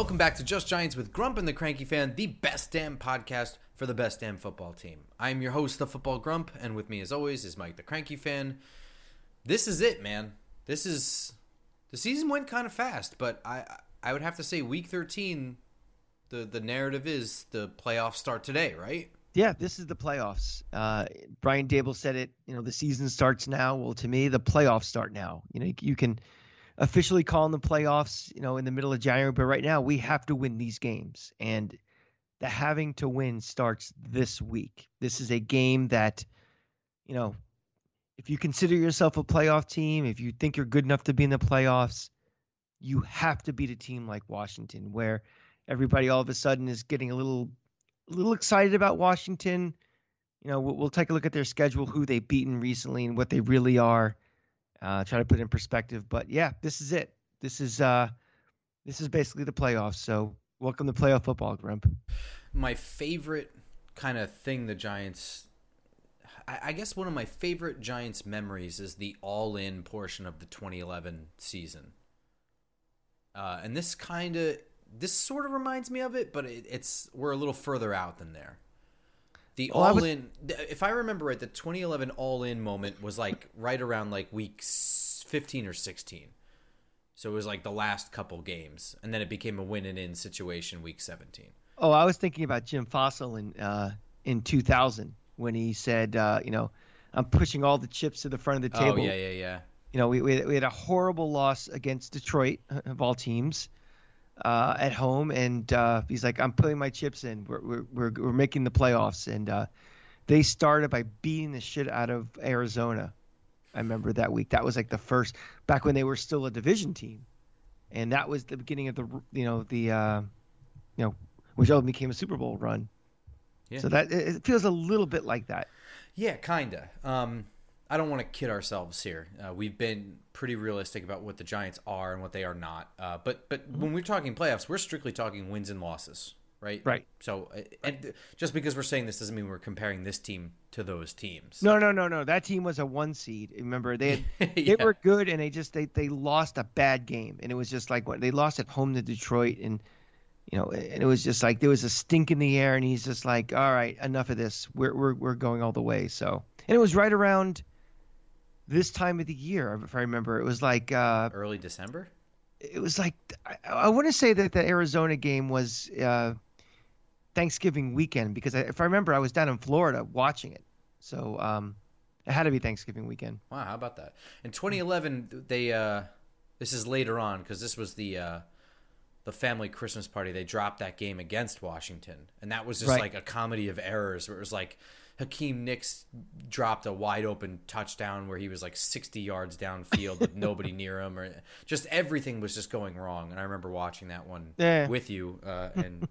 Welcome back to Just Giants with Grump and the Cranky Fan, the best damn podcast for the best damn football team. I'm your host, the Football Grump, and with me as always is Mike the Cranky Fan. This is it, man. This is the season went kind of fast, but I I would have to say week 13 the the narrative is the playoffs start today, right? Yeah, this is the playoffs. Uh, Brian Daboll said it. You know, the season starts now. Well, to me, the playoffs start now. You know, you can officially calling the playoffs, you know, in the middle of January. But right now, we have to win these games, and the having to win starts this week. This is a game that, you know, if you consider yourself a playoff team, if you think you're good enough to be in the playoffs, you have to beat a team like Washington, where everybody all of a sudden is getting a little, a little excited about Washington. You know, we'll, we'll take a look at their schedule, who they've beaten recently, and what they really are uh, try to put it in perspective. But yeah, this is it. This is uh, this is basically the playoffs. So welcome to playoff football, Grump. My favorite kind of thing the Giants. I, guess one of my favorite Giants memories is the all-in portion of the 2011 season. Uh, and this kind of this sort of reminds me of it, but it, it's we're a little further out than there. The all was... in, if I remember right, the 2011 all in moment was like right around like week 15 or 16. So it was like the last couple games, and then it became a win and in situation week 17. Oh, I was thinking about Jim Fassel in uh, in 2000 when he said, uh, you know, I'm pushing all the chips to the front of the oh, table. Oh yeah, yeah, yeah. You know, we we had a horrible loss against Detroit of all teams uh, at home, and uh, he's like, "I'm putting my chips in. We're we're we're, we're making the playoffs." And uh, they started by beating the shit out of Arizona. I remember that week. That was like the first back when they were still a division team, and that was the beginning of the you know the uh, you know which all became a Super Bowl run. Yeah. So that it feels a little bit like that. Yeah, kinda. Um, I don't want to kid ourselves here. Uh, we've been pretty realistic about what the Giants are and what they are not. Uh, but but mm-hmm. when we're talking playoffs, we're strictly talking wins and losses, right? Right. So uh, and just because we're saying this doesn't mean we're comparing this team to those teams. No, no, no, no. That team was a one seed. Remember they had, yeah. they were good and they just they they lost a bad game and it was just like what they lost at home to Detroit and you know and it was just like there was a stink in the air and he's just like all right enough of this we're we're we're going all the way so and it was right around this time of the year, if I remember. It was like uh, early December. It was like I, I want to say that the Arizona game was uh, Thanksgiving weekend because I, if I remember, I was down in Florida watching it, so um, it had to be Thanksgiving weekend. Wow, how about that? In 2011, they uh, this is later on because this was the uh, the family Christmas party. They dropped that game against Washington, and that was just right. like a comedy of errors where it was like Hakeem Nicks dropped a wide open touchdown where he was like 60 yards downfield with nobody near him, or just everything was just going wrong. And I remember watching that one yeah. with you, uh, and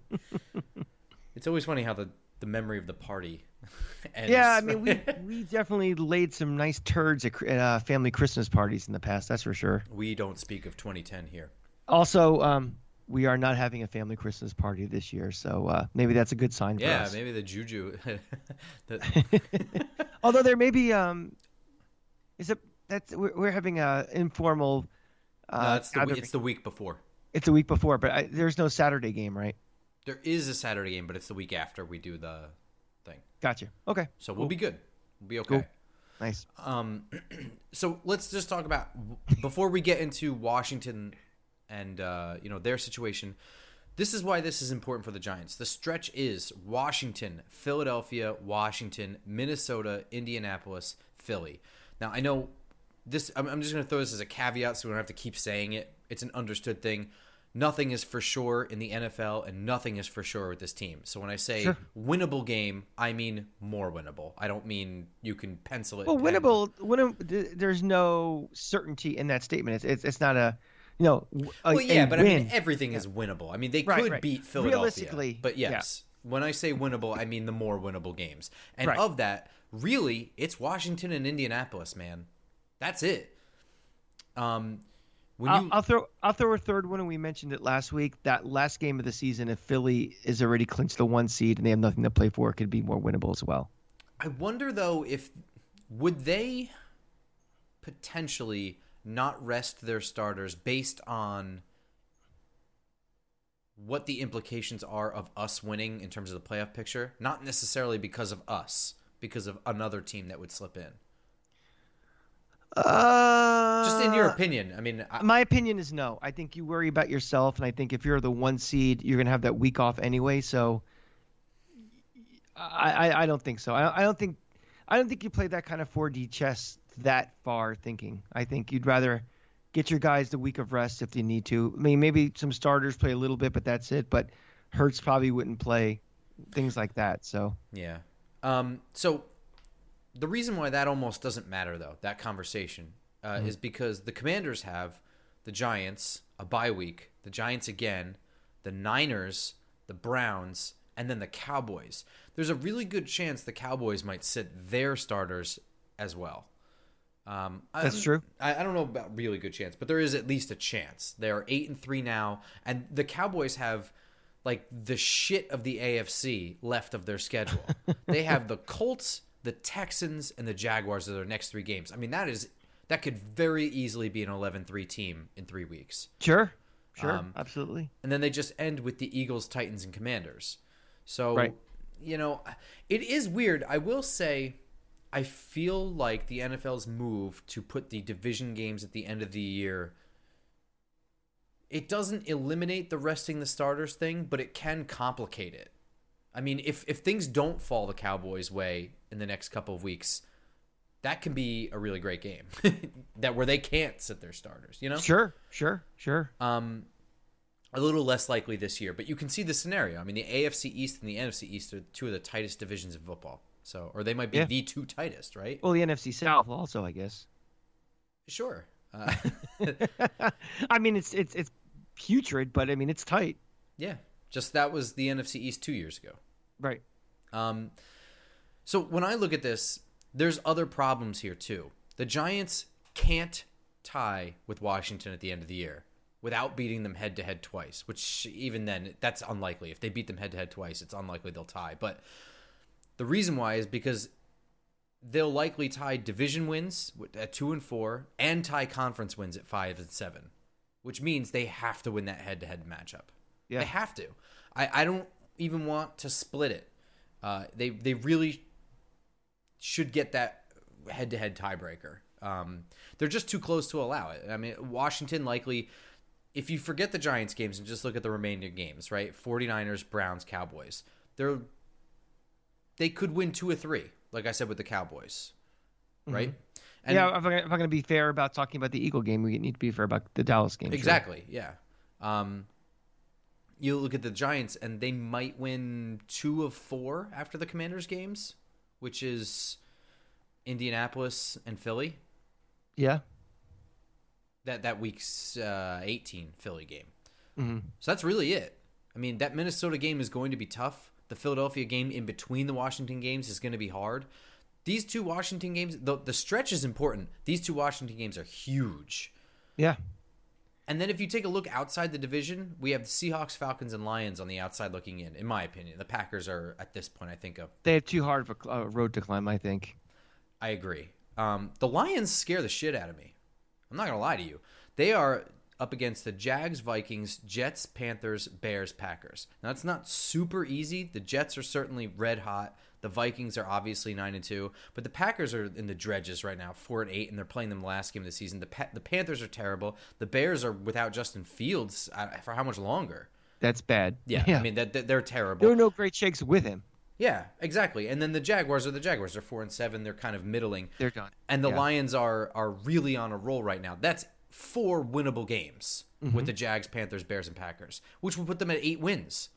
it's always funny how the the memory of the party. ends. Yeah, I mean, we we definitely laid some nice turds at uh, family Christmas parties in the past. That's for sure. We don't speak of 2010 here. Also, um, we are not having a family Christmas party this year, so uh, maybe that's a good sign yeah, for us. Yeah, maybe the juju. Although there may be, um, is it that's we're, we're having a informal. Uh, no, it's the, week, it's the week before. It's the week before, but I, there's no Saturday game, right? There is a Saturday game, but it's the week after we do the thing. Gotcha. Okay. So cool. we'll be good. We'll be okay. Cool. Nice. Um, so let's just talk about before we get into Washington and uh, you know their situation. This is why this is important for the Giants. The stretch is Washington, Philadelphia, Washington, Minnesota, Indianapolis, Philly. Now I know this. I'm, I'm just going to throw this as a caveat, so we don't have to keep saying it. It's an understood thing. Nothing is for sure in the NFL, and nothing is for sure with this team. So when I say sure. winnable game, I mean more winnable. I don't mean you can pencil it. Well, winnable. Winnable. There's no certainty in that statement. It's it's, it's not a you know, a, well, yeah, but win. I mean, everything is winnable. I mean, they right, could right. beat Philadelphia, but yes, when I say winnable, I mean the more winnable games. And Right. of that, really, it's Washington and Indianapolis, man. That's it. Um, when I'll, you I'll throw I'll throw a third one, and we mentioned it last week. That last game of the season, if Philly is already clinched the one seed and they have nothing to play for, it could be more winnable as well. I wonder though if would they potentially not rest their starters based on what the implications are of us winning in terms of the playoff picture, not necessarily because of us, because of another team that would slip in. Uh, Just in your opinion, I mean, I, my opinion is no. I think you worry about yourself, and I think if you're the one seed, you're gonna have that week off anyway. So, I I, I don't think so. I, I don't think I don't think you play that kind of 4D chess that far thinking. I think you'd rather get your guys the week of rest if you need to. I mean, maybe some starters play a little bit, but that's it. But Hurts probably wouldn't play things like that. So yeah. Um, so the reason why that almost doesn't matter, though, that conversation, uh, is because the Commanders have the Giants a bye week, the Giants again, the Niners, the Browns, and then the Cowboys. There's a really good chance the Cowboys might sit their starters as well. Um, I- That's true. I, I don't know about really good chance, but there is at least a chance. They are eight and three now, and the Cowboys have like the shit of the AFC left of their schedule. they have the Colts, the Texans, and the Jaguars are their next three games. I mean, that is that could very easily be an 11-3 team in three weeks. sure, sure, Um, absolutely. And then they just end with the Eagles, Titans, and Commanders. So, Right. you know, it is weird. I will say, I feel like the NFL's move to put the division games at the end of the year. It doesn't eliminate the resting the starters thing, but it can complicate it. I mean, if if things don't fall the Cowboys' way in the next couple of weeks, that can be a really great game. that where they can't sit their starters, you know? Sure, sure, sure. Um, a little less likely this year, but you can see the scenario. I mean, the AFC East and the NFC East are two of the tightest divisions in football. So, or they might be Yeah. the two tightest, right? Well, the NFC South also, I guess. Sure. Uh, I mean, it's it's it's putrid, but I mean, it's tight. yeah. Just that was the NFC East two years ago. Right. Um, so when I look at this, there's other problems here too. The Giants can't tie with Washington at the end of the year without beating them head to head twice, which even then that's unlikely. If they beat them head to head twice, it's unlikely they'll tie. But the reason why is because they'll likely tie division wins at 2 and 4 and tie conference wins at 5 and 7, which means they have to win that head to head matchup. Yeah. They have to. I, I don't even want to split it. Uh, they they really should get that head to head tiebreaker. Um, they're just too close to allow it. I mean, Washington likely, if you forget the Giants games and just look at the remaining games, right? 49ers, Browns, Cowboys. They're they could win two or three, like I said with the Cowboys, right? And yeah, if I'm, I'm going to be fair about talking about the Eagle game, we need to be fair about the Dallas game. sure. Exactly. Yeah. Um, you look at the Giants, and they might win two of four after the Commanders games, which is Indianapolis and Philly. Yeah. That that week's uh, 18 Philly game. hmm So that's really it. I mean, that Minnesota game is going to be tough. The Philadelphia game in between the Washington games is going to be hard. These two Washington games, the, the stretch is important. These two Washington games are huge. Yeah. And then if you take a look outside the division, we have the Seahawks, Falcons, and Lions on the outside looking in. In my opinion, the Packers are at this point, I think, of They have too hard of a uh, road to climb, I think. I agree. Um, the Lions scare the shit out of me. I'm not gonna lie to you. They are up against the Jags, Vikings, Jets, Panthers, Bears, Packers. Now it's not super easy. The Jets are certainly red hot. The Vikings are obviously nine and two, but the Packers are in the dredges right now, four and eight, and they're playing them the last game of the season. The pa- the Panthers are terrible. The Bears are without Justin Fields uh, for how much longer? That's bad. Yeah, I mean that that- they're terrible. there were no great shakes with him. Yeah, exactly. And then the Jaguars are the Jaguars. They're four and seven. They're kind of middling. They're done. And the Yeah. Lions are are really on a roll right now. That's four winnable games Mm-hmm. with the Jags, Panthers, Bears, and Packers, which would put them at eight wins.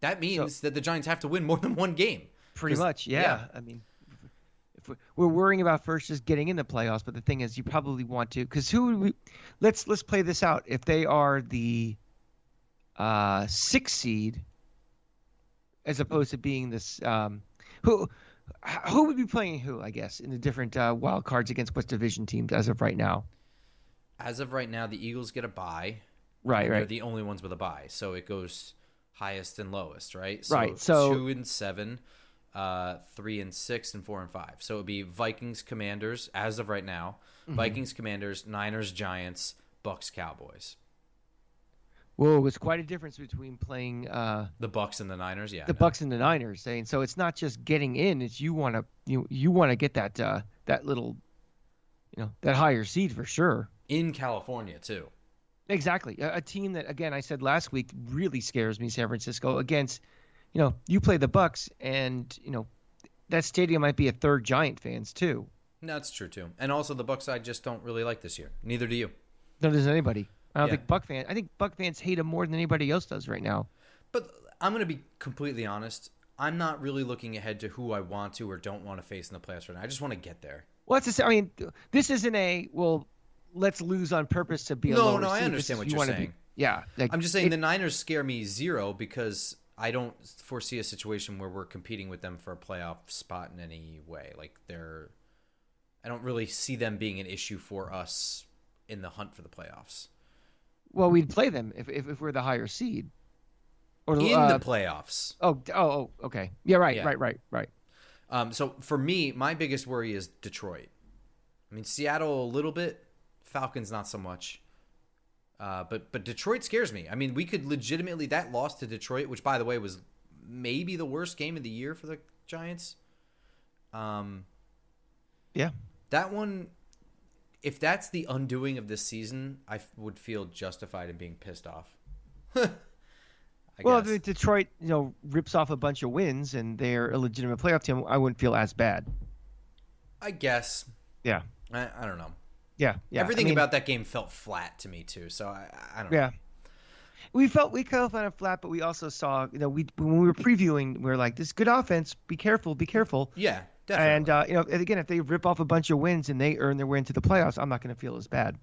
That means that the Giants have to win more than one game. Pretty much, yeah. I mean, if we- we're worrying about first just getting in the playoffs, but the thing is, you probably want to because who would we? Let's let's play this out. If they are the uh, sixth seed, as opposed to being this um, who who would be playing who? I guess in the different uh, wild cards against what division teams as of right now. As of right now, the Eagles get a bye. Right, They're the only ones with a bye, so it goes highest and lowest, right? So Right, so- two and seven, uh, three and six, and four and five. So it'd be Vikings, Commanders as of right now. Mm-hmm. Vikings, Commanders, Niners, Giants, Bucks, Cowboys. Whoa, it's quite a difference between playing uh, The Bucks and the Niners, yeah. The know. Bucks and the Niners. Saying so, it's not just getting in; it's you want to you you want to get that uh, that little, you know, that higher seed for sure. In California too. Exactly. A, a team that, again, I said last week, really scares me. San Francisco against, you know, you play the Bucks, and you know, that stadium might be a third Giant fans too. No, That's true too. And also the Bucks, I just don't really like this year. Neither do you. No, does anybody. I don't Yeah. think Buck fans. I think Buck fans hate him more than anybody else does right now. But I'm going to be completely honest. I'm not really looking ahead to who I want to or don't want to face in the playoffs right now. I just want to get there. Well, that's the I mean, this isn't a well. Let's lose on purpose to be a No, no, I understand what you you're wanna be- saying. yeah, like, I'm just saying it- the Niners scare me zero because I don't foresee a situation where we're competing with them for a playoff spot in any way. Like they're, I don't really see them being an issue for us in the hunt for the playoffs. well, we'd play them if if, if we're the higher seed. Or In uh, the playoffs. oh oh oh okay yeah right Yeah. right right right Um, so for me, my biggest worry is Detroit. I mean, Seattle a little bit, Falcons not so much. Uh, but but Detroit scares me. I mean, we could legitimately that loss to Detroit, which by the way was maybe the worst game of the year for the Giants. Um, yeah that one, if that's the undoing of this season, I f- would feel justified in being pissed off. I Well, guess. if Detroit, you know, rips off a bunch of wins and they're a legitimate playoff team, I wouldn't feel as bad. I guess Yeah, I, I don't know. Yeah, yeah. I Everything mean, about that game felt flat to me too. So I, I don't know. yeah. We felt we kind of found it flat, but we also saw, you know, we when we were previewing, we were like, "This good offense. Be careful, be careful." Yeah, definitely. And uh, you know, and again, if they rip off a bunch of wins and they earn their way into the playoffs, I'm not going to feel as bad.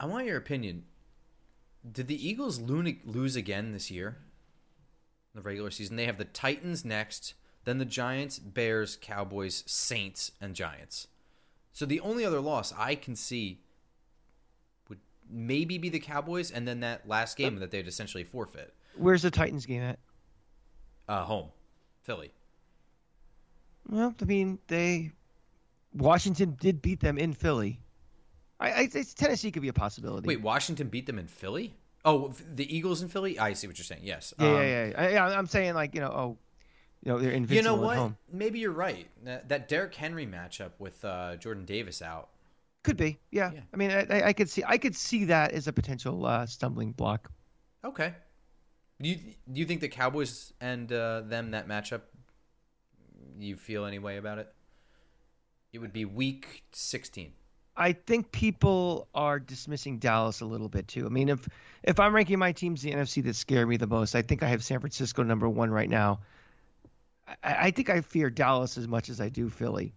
I want your opinion. Did the Eagles lose again this year? In the regular season, they have the Titans next, then the Giants, Bears, Cowboys, Saints, and Giants. So the only other loss I can see would maybe be the Cowboys, and then that last game that they'd essentially forfeit. Where's the Titans game at? Uh, home, Philly. Well, I mean, they Washington did beat them in Philly. I, I it's Tennessee could be a possibility. Wait, Washington beat them in Philly? Oh, the Eagles in Philly. I see what you're saying. Yes. Yeah, Um, yeah, yeah, yeah. yeah. I'm saying like you know, oh, you know, they're You invincible know at what? home. Maybe you're right. That, Derrick Henry matchup with uh, Jordan Davis out. Could be, yeah. Yeah. I mean, I, I- I could see, I could see that as a potential uh, stumbling block. Okay. Do you do you think the Cowboys and uh, them that matchup? You feel any way about it? It would be Week 16. I think people are dismissing Dallas a little bit too. I mean, if if I'm ranking my teams the NFC that scare me the most, I think I have San Francisco number one right now. I, I think I fear Dallas as much as I do Philly.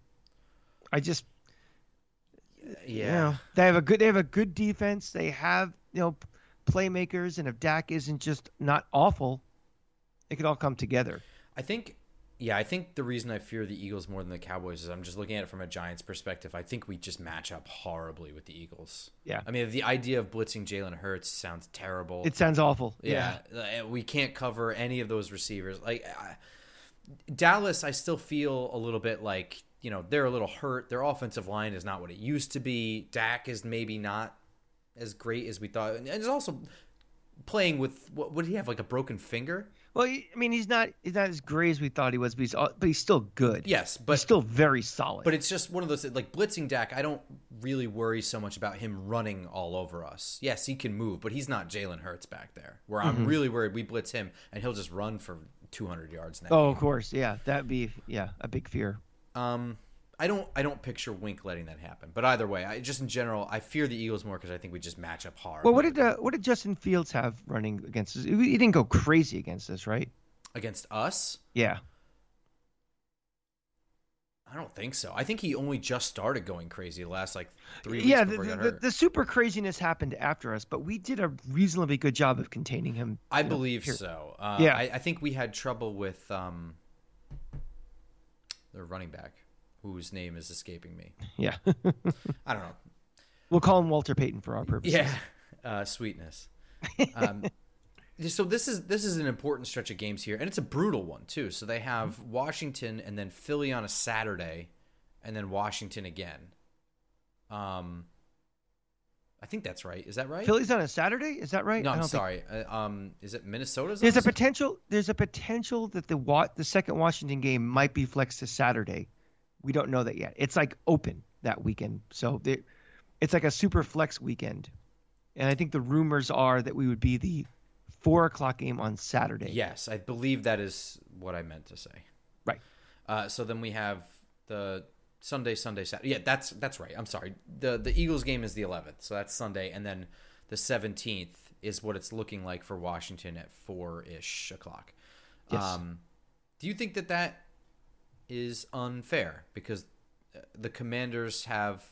I just you know, they have a good they have a good defense. They have you know playmakers, and if Dak isn't just not awful, it could all come together. I think, yeah, I think the reason I fear the Eagles more than the Cowboys is I'm just looking at it from a Giants perspective. I think we just match up horribly with the Eagles. Yeah. I mean, the idea of blitzing Jalen Hurts sounds terrible. It sounds awful. Yeah, uh, we can't cover any of those receivers. Like I, Dallas, I still feel a little bit like you know they're a little hurt. Their offensive line is not what it used to be. Dak is maybe not as great as we thought, and it's also playing with what would he have like a broken finger? Well, I mean, he's not he's not as great as we thought he was, but he's but he's still good. Yes, but he's still very solid. But it's just one of those like blitzing Dak. I don't really worry so much about him running all over us. Yes, he can move, but he's not Jalen Hurts back there. Where Mm-hmm. I'm really worried we blitz him and he'll just run for 200 yards. Oh, of course, yeah, that'd be yeah a big fear. Um, I don't I don't picture Wink letting that happen. But either way, I just in general I fear the Eagles more because I think we just match up hard. Well, what did uh, what did Justin Fields have running against us? He he didn't go crazy against us, right? against us? Yeah. I don't think so. I think he only just started going crazy the last like three weeks Yeah, the, he the, the, super craziness happened after us, but we did a reasonably good job of containing him. I you know, believe so. Uh, Yeah. I, I think we had trouble with um, the running back, whose name is escaping me. Yeah, I don't know. we'll call him Walter Payton for our purposes. Yeah, uh, sweetness. Um, so this is this is an important stretch of games here, and it's a brutal one too. So they have Washington and then Philly on a Saturday, and then Washington again. Um, I think that's right. Is that right? Philly's on a Saturday. Is that right? no, I'm don't think- sorry. Uh, um, is it Minnesota's? on There's a Sa- potential. There's a potential that the wa- the second Washington game might be flexed to Saturday. We don't know that yet. It's like open that weekend, so there- it's like a super flex weekend. And I think the rumors are that we would be the four o'clock game on Saturday. Yes, I believe that is what I meant to say. Right. Uh, so then we have the Sunday, Sunday, Saturday. Yeah, that's that's right. I'm sorry. the The Eagles game is the 11th, so that's Sunday, and then the 17th is what it's looking like for Washington at four ish o'clock. Yes. Um, do you think that that is unfair because uh, the Commanders have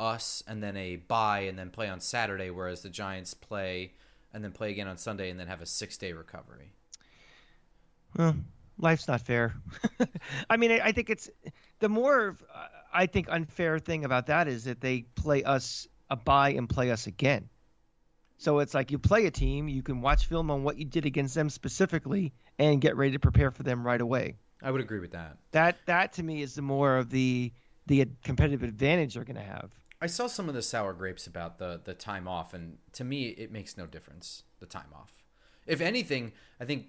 us and then a bye and then play on Saturday, whereas the Giants play and then play again on Sunday and then have a six day recovery? Well, life's not fair. I mean, I, think it's the more uh, I think unfair thing about that is that they play us a bye and play us again. So it's like you play a team, you can watch film on what you did against them specifically, and get ready to prepare for them right away. I would agree with that. That that to me is the more of the the competitive advantage they're going to have. I saw some of the sour grapes about the the time off, and to me, it makes no difference. The time off. If anything, I think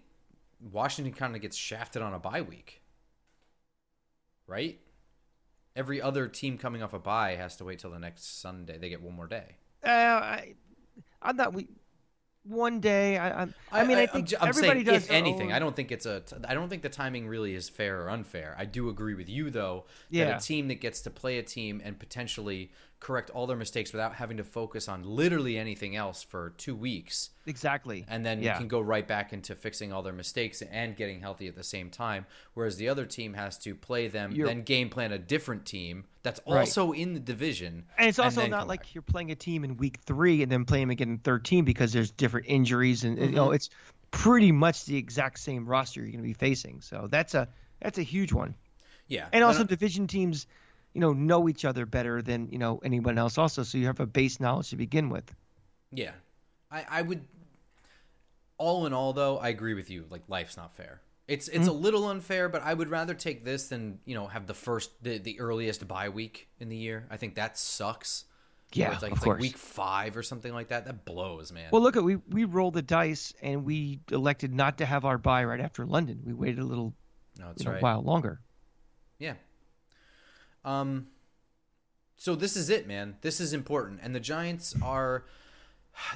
Washington kind of gets shafted on a bye week, right? Every other team coming off a bye has to wait till the next Sunday. They get one more day. Uh, I, I'm not. We one day. I, I, I mean, I, I'm think I'm everybody saying does. if anything. own- I don't think it's a. I don't think the timing really is fair or unfair. I do agree with you though that a team that gets to play a team and potentially correct all their mistakes without having to focus on literally anything else for two weeks exactly. and then Yeah. can go right back into fixing all their mistakes and getting healthy at the same time. Whereas the other team has to play them, You're- then game plan a different team that's Right. also in the division. And it's also then not like back. you're playing a team in week three and then playing them again in 13 because there's different injuries and you know Mm-hmm. it's pretty much the exact same roster you're going to be facing. So that's a that's a huge one. yeah, And also division teams, you know, know each other better than you know anyone else. Also, so you have a base knowledge to begin with. yeah, I, I would. All in all, though, I agree with you. Like life's not fair. It's it's a Mm-hmm. little unfair, but I would rather take this than you know have the first the, the earliest bye week in the year. I think that sucks. Yeah, it's like of it's course. like week five or something like that. That blows, man. Well, look at we we rolled the dice and we elected not to have our bye right after London. We waited a little no, that's know, right. while longer. Um so this is it, man. This is important. And the Giants are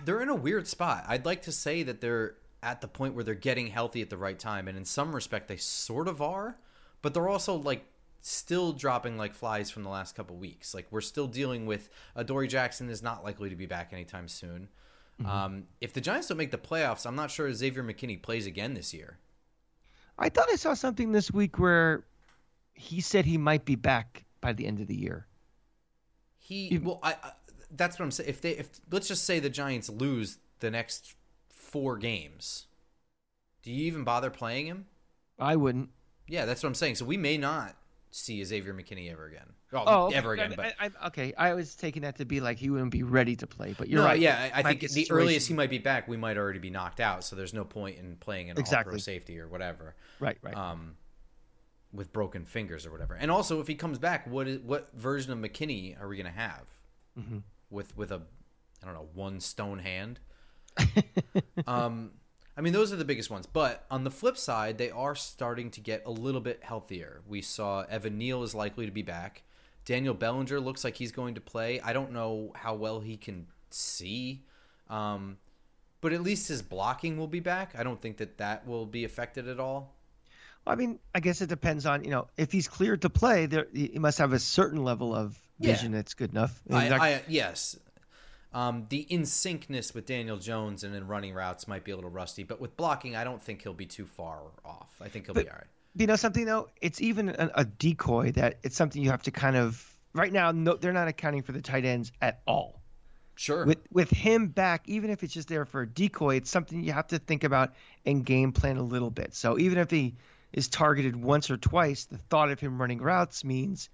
they're in a weird spot. I'd like to say that they're at the point where they're getting healthy at the right time and in some respect they sort of are, but they're also like still dropping like flies from the last couple weeks. Like we're still dealing with Adoree Jackson is not likely to be back anytime soon. Um, if the Giants don't make the playoffs, I'm not sure Xavier McKinney plays again this year. I thought I saw something this week where he said he might be back by the end of the year. He well, I, I that's what I'm saying. If they if let's just say the Giants lose the next four games, do you even bother playing him? I wouldn't. Yeah, that's what I'm saying. So we may not see Xavier McKinney ever again. Well, Oh, okay. ever again. I, But I, I, okay, I was taking that to be like he wouldn't be ready to play, but you're no, right. yeah, I, I think the situation- earliest he might be back, we might already be knocked out. So there's no point in playing an Exactly. all-pro safety or whatever. Right, right. Um, with broken fingers or whatever. And also, if he comes back, what is what version of McKinney are we going to have? Mm-hmm. With with a, I don't know, one stone hand. um, I mean, those are the biggest ones. But on the flip side, they are starting to get a little bit healthier. We saw Evan Neal is likely to be back. Daniel Bellinger looks like he's going to play. I don't know how well he can see. Um, but at least his blocking will be back. I don't think that that will be affected at all. I mean, I guess it depends on you know if he's cleared to play. There, he must have a certain level of Yeah. vision that's good enough. I, not- I yes. Um, the in syncness with Daniel Jones and in running routes might be a little rusty, but with blocking, I don't think he'll be too far off. I think he'll be But- all right. you know something though? It's even a, a decoy that it's something you have to kind of right now. No, they're not accounting for the tight ends at all. Sure. With with him back, even if it's just there for a decoy, it's something you have to think about and game plan a little bit. So even if he is targeted once or twice, the thought of him running routes means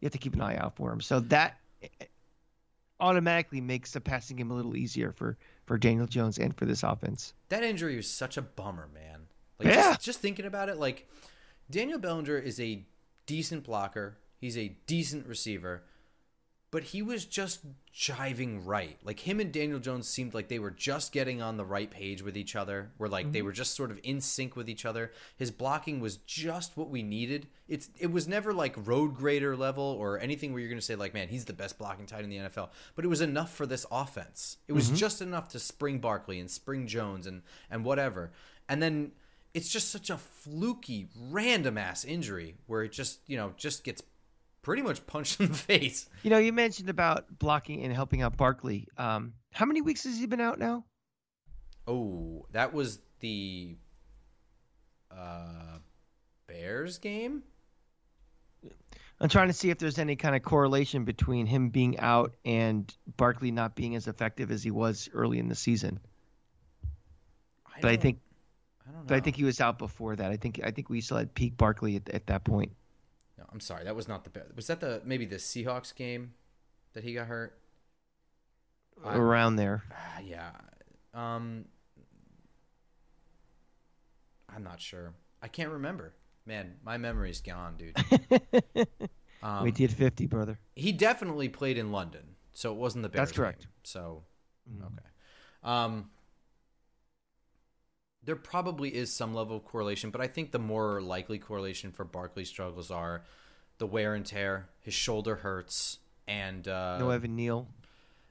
you have to keep an eye out for him. So that eh, automatically makes the passing game a little easier for for Daniel Jones and for this offense. that injury was such a bummer, man. Like Yeah. just, just thinking about it, like Daniel Bellinger is a decent blocker. He's a decent receiver, but he was just jiving right. Like him and Daniel Jones seemed like they were just getting on the right page with each other. Where like they mm-hmm. were just sort of in sync with each other. His blocking was just what we needed. It's it was never like road grader level or anything where you're going to say like, man, he's the best blocking tight end the NFL. But it was enough for this offense. It was mm-hmm. just enough to spring Barkley and spring Jones and and whatever. And then it's just such a fluky, random ass injury where it just you know just gets pretty much punched in the face. You know, you mentioned about blocking and helping out Barkley. Um, how many weeks has he been out now? Oh, that was the uh, Bears game. I'm trying to see if there's any kind of correlation between him being out and Barkley not being as effective as he was early in the season. But I think, I don't know. but I think he was out before that. I think, I think we still had peak Barkley at, at that point. No, I'm sorry, that was not the best. Was that the maybe the Seahawks game that he got hurt? I- around there. Ah, yeah. Um, I'm not sure. I can't remember. Man, my memory's gone, dude. Um, we did 50, brother. he definitely played in London, so it wasn't the Bears. That's correct. game. So Mhm. okay. Um, there probably is some level of correlation, but I think the more likely correlation for Barkley's struggles are the wear and tear. His shoulder hurts, and uh, No Evan Neal.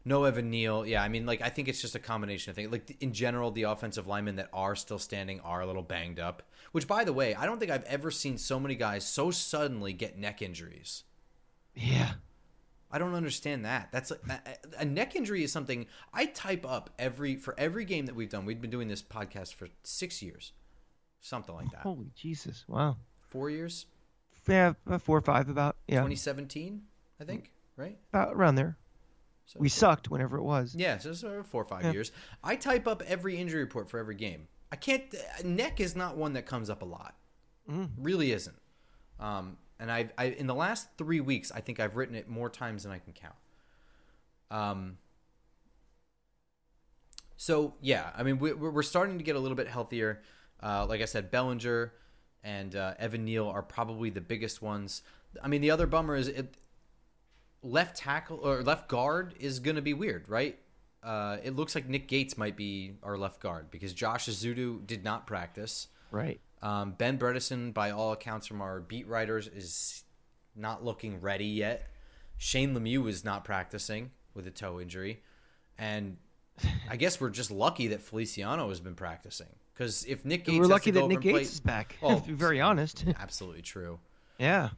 no Evan Neal. Yeah, I mean, like I think it's just a combination of things. Like in general, the offensive linemen that are still standing are a little banged up. Which, by the way, I don't think I've ever seen so many guys so suddenly get neck injuries. Yeah. I don't understand that. That's a, a, a neck injury is something I type up every for every game that we've done. We've been doing this podcast for six years, something like that. Holy Jesus. Wow. Four years, Yeah, four or five about. Yeah. 2017, I think, right? About around there. So We sucked whenever it was. Yeah, so it's uh, four or five Yeah. years. I type up every injury report for every game. I can't. uh, Neck is not one that comes up a lot. Mm. Really isn't. Um, and I, I, in the last three weeks, I think I've written it more times than I can count. Um. So yeah, I mean, we, we're we're starting to get a little bit healthier. Uh, like I said, Bellinger and uh, Evan Neal are probably the biggest ones. I mean, the other bummer is it, left tackle or left guard is going to be weird, right? Uh, it looks like Nick Gates might be our left guard because Josh Ezeudu did not practice. Right. Um, ben Bredeson, by all accounts from our beat writers, is not looking ready yet. Shane Lemieux is not practicing with a toe injury, and I guess we're just lucky that Feliciano has been practicing because if Nick Gates We're lucky that Nick and play- Gates is back. Oh, to be very honest. absolutely true. yeah.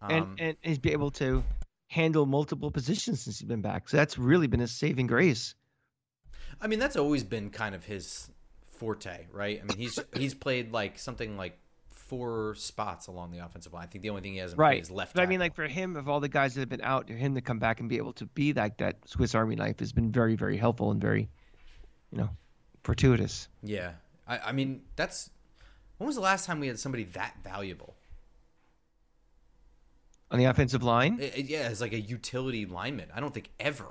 Um, and and he's be able to handle multiple positions since he's been back. So that's really been his saving grace. I mean, that's always been kind of his forte, right? I mean, he's he's played like something like four spots along the offensive line. I think the only thing he hasn't played is left. But I mean, like for him, of all the guys that have been out, for him to come back and be able to be like that Swiss Army knife has been very, very helpful and very, you know, fortuitous. yeah. I, I mean, that's when was the last time we had somebody that valuable? On the offensive line, I- I- yeah, as like a utility lineman. I don't think ever.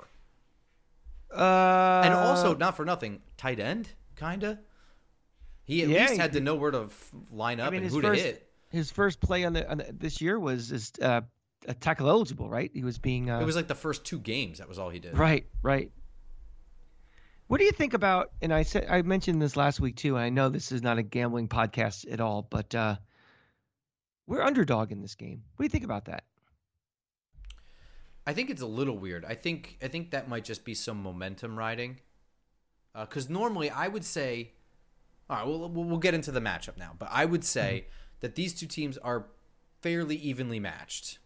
uh, And also, not for nothing, tight end, kinda. He at Yeah, least he had to know where to f- line up I mean, and who first to hit. his first play on the, on the this year was is uh, a tackle eligible, right? He was being uh, It was like the first two games. That was all he did. Right, right. What do you think about? And I said I mentioned this last week too. And I know this is not a gambling podcast at all, but uh, we're underdog in this game. What do you think about that? I think it's a little weird. I think I think that might just be some momentum riding. Because normally I would say, all right, we'll, we'll get into the matchup now. But I would say that these two teams are fairly evenly matched.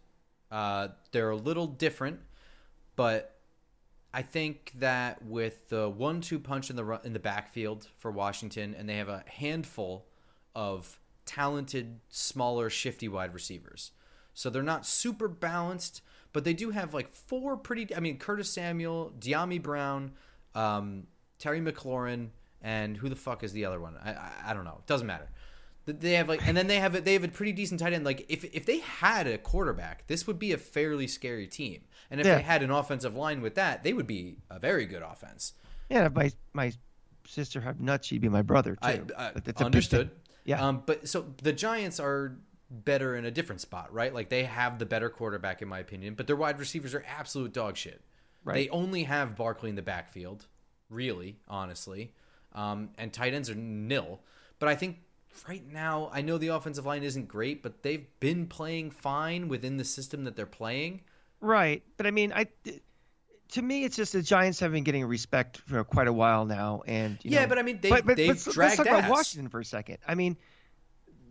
Uh, they're a little different, but I think that with the one-two punch in the in the backfield for Washington, and they have a handful of talented, smaller, shifty wide receivers. So they're not super balanced, but they do have like four pretty. I mean, Curtis Samuel, Dyami Brown, um, Terry McLaurin, and who the fuck is the other one? I, I I don't know. It doesn't matter. Th- They have like, and then they have a, they have a pretty decent tight end. Like if if they had a quarterback, this would be a fairly scary team. And if Yeah. they had an offensive line with that, they would be a very good offense. Yeah, if my my sister had nuts, she'd be my brother too. I, I that's a understood. Yeah. Um, but so the Giants are better in a different spot, right? Like they have the better quarterback, in my opinion, but their wide receivers are absolute dog shit. Right. They only have Barkley in the backfield, really, honestly, um, and tight ends are nil. But I think right now, I know the offensive line isn't great, but they've been playing fine within the system that they're playing. Right, but I mean, I to me, it's just the Giants have been getting respect for quite a while now, and you yeah, know, but I mean, they, but, but they've let's, let's talk ass. about Washington for a second. I mean,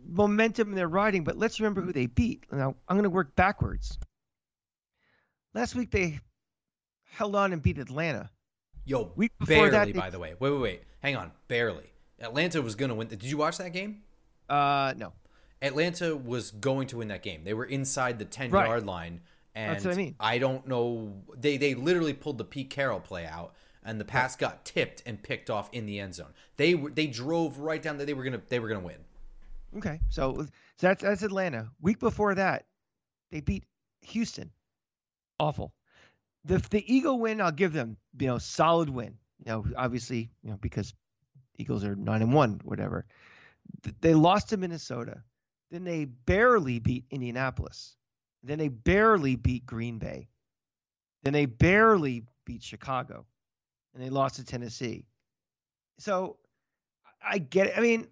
momentum they're riding, but let's remember who they beat. Now, I'm going to work backwards. Last week they held on and beat Atlanta. Yo, before barely, that, they- by the way. Wait, wait, wait. Hang on. Barely. Atlanta was going to win. Did you watch that game? Uh, no, Atlanta was going to win that game. They were inside the 10 Right. yard line. And That's what I mean. don't know. They, they literally pulled the Pete Carroll play out, and the pass got tipped and picked off in the end zone. They were they drove right down there. They were gonna they were gonna win. okay, so, so that's that's Atlanta. Week before that, they beat Houston. Awful. The the Eagle win, I'll give them, you know, solid win. You know, obviously, you know, because Eagles are nine and one, whatever. They lost to Minnesota. Then they barely beat Indianapolis. Then they barely beat Green Bay. Then they barely beat Chicago. And they lost to Tennessee. So I get it. I mean,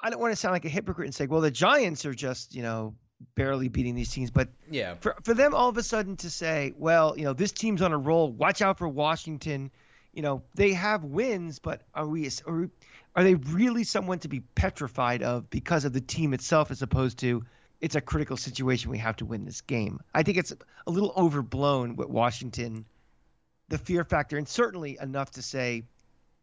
I don't want to sound like a hypocrite and say, well, the Giants are just, you know, barely beating these teams. But Yeah. for for them all of a sudden to say, well, you know, this team's on a roll. Watch out for Washington. You know, they have wins, but are we are, are they really someone to be petrified of because of the team itself, as opposed to it's a critical situation we have to win this game? I think it's a little overblown with Washington, the fear factor, and certainly enough to say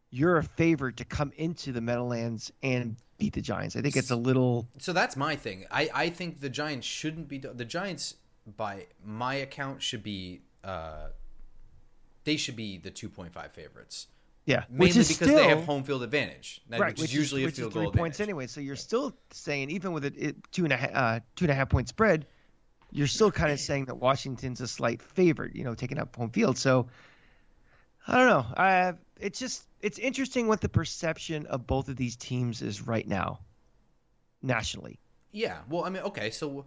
you're a favorite to come into the Meadowlands and beat the Giants. I think it's a little So that's my thing. I, I think the Giants shouldn't be the Giants by my account should be uh they should be the 2.5 favorites. yeah, Mainly which is because still, they have home field advantage, right, which, is usually which a field three goal points advantage. anyway. So you're still saying, even with a two and a half, uh, two and a half point spread, you're still kind of saying that Washington's a slight favorite, you know, taking up home field. So I don't know. I it's just it's interesting what the perception of both of these teams is right now, nationally. Yeah. Well, I mean, okay. So,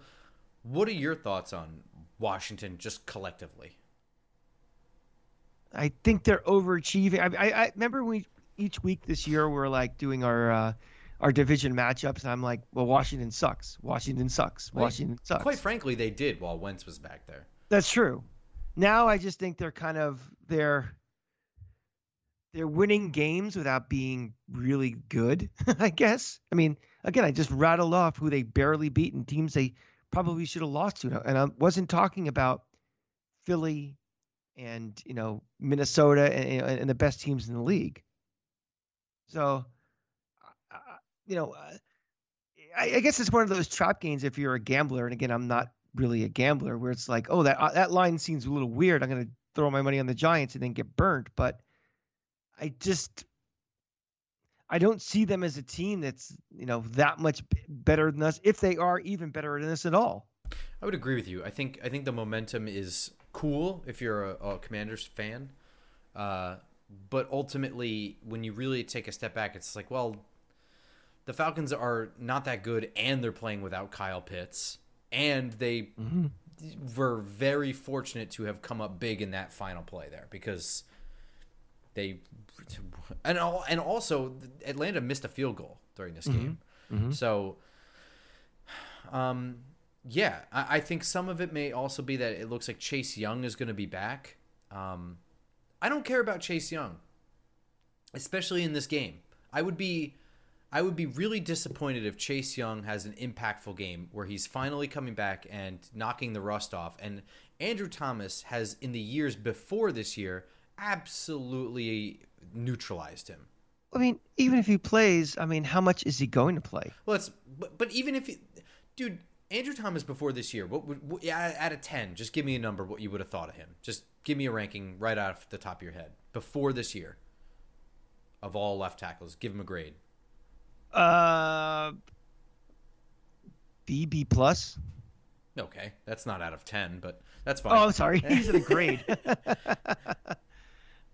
what are your thoughts on Washington just collectively? I think they're overachieving. I, I, I remember we each week this year we're like doing our uh, our division matchups, and I'm like, well, Washington sucks. Washington sucks. Washington sucks. Quite frankly, they did while Wentz was back there. That's true. Now I just think they're kind of they're they're winning games without being really good, I guess. I mean, again, I just rattled off who they barely beat and teams they probably should have lost to. And I wasn't talking about Philly and, you know, Minnesota and, and the best teams in the league. So, uh, you know, uh, I, I guess it's one of those trap games if you're a gambler. And again, I'm not really a gambler where it's like, oh, that uh, that line seems a little weird. I'm going to throw my money on the Giants and then get burnt. But I just I don't see them as a team that's you know that much better than us. If they are even better than us at all. I would agree with you. I think I think the momentum is cool if you're a, a Commanders fan, uh, but ultimately, when you really take a step back, it's like, well, the Falcons are not that good, and they're playing without Kyle Pitts, and they were very fortunate to have come up big in that final play there because they and al- and also Atlanta missed a field goal during this game, so um, yeah, I, I think some of it may also be that it looks like Chase Young is going to be back. Um, I don't care about Chase Young, especially in this game. I would be, I would be really disappointed if Chase Young has an impactful game where he's finally coming back and knocking the rust off. And Andrew Thomas has, in the years before this year, absolutely neutralized him. I mean, even if he plays, I mean, how much is he going to play? Well, it's but, but even if, he, dude, Andrew Thomas before this year, what would what, yeah, out of ten? Just give me a number. What you would have thought of him? Just give me a ranking right off the top of your head before this year of all left tackles. Give him a grade. Uh, B B plus. Okay, that's not out of ten, but that's fine. Oh, sorry. He's in a grade.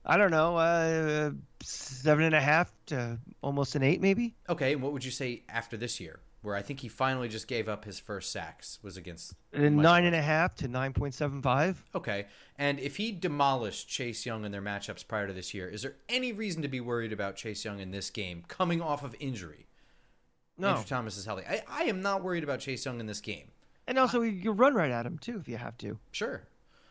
I don't know, uh, seven and a half to almost an eight, maybe. Okay, and what would you say after this year, where I think he finally just gave up his first sacks was against Uh, nine and a half to nine point seven five. Okay, and if he demolished Chase Young in their matchups prior to this year, is there any reason to be worried about Chase Young in this game coming off of injury? No, Andrew Thomas is healthy. I, I am not worried about Chase Young in this game. and also you run right at him too if you have to. Sure.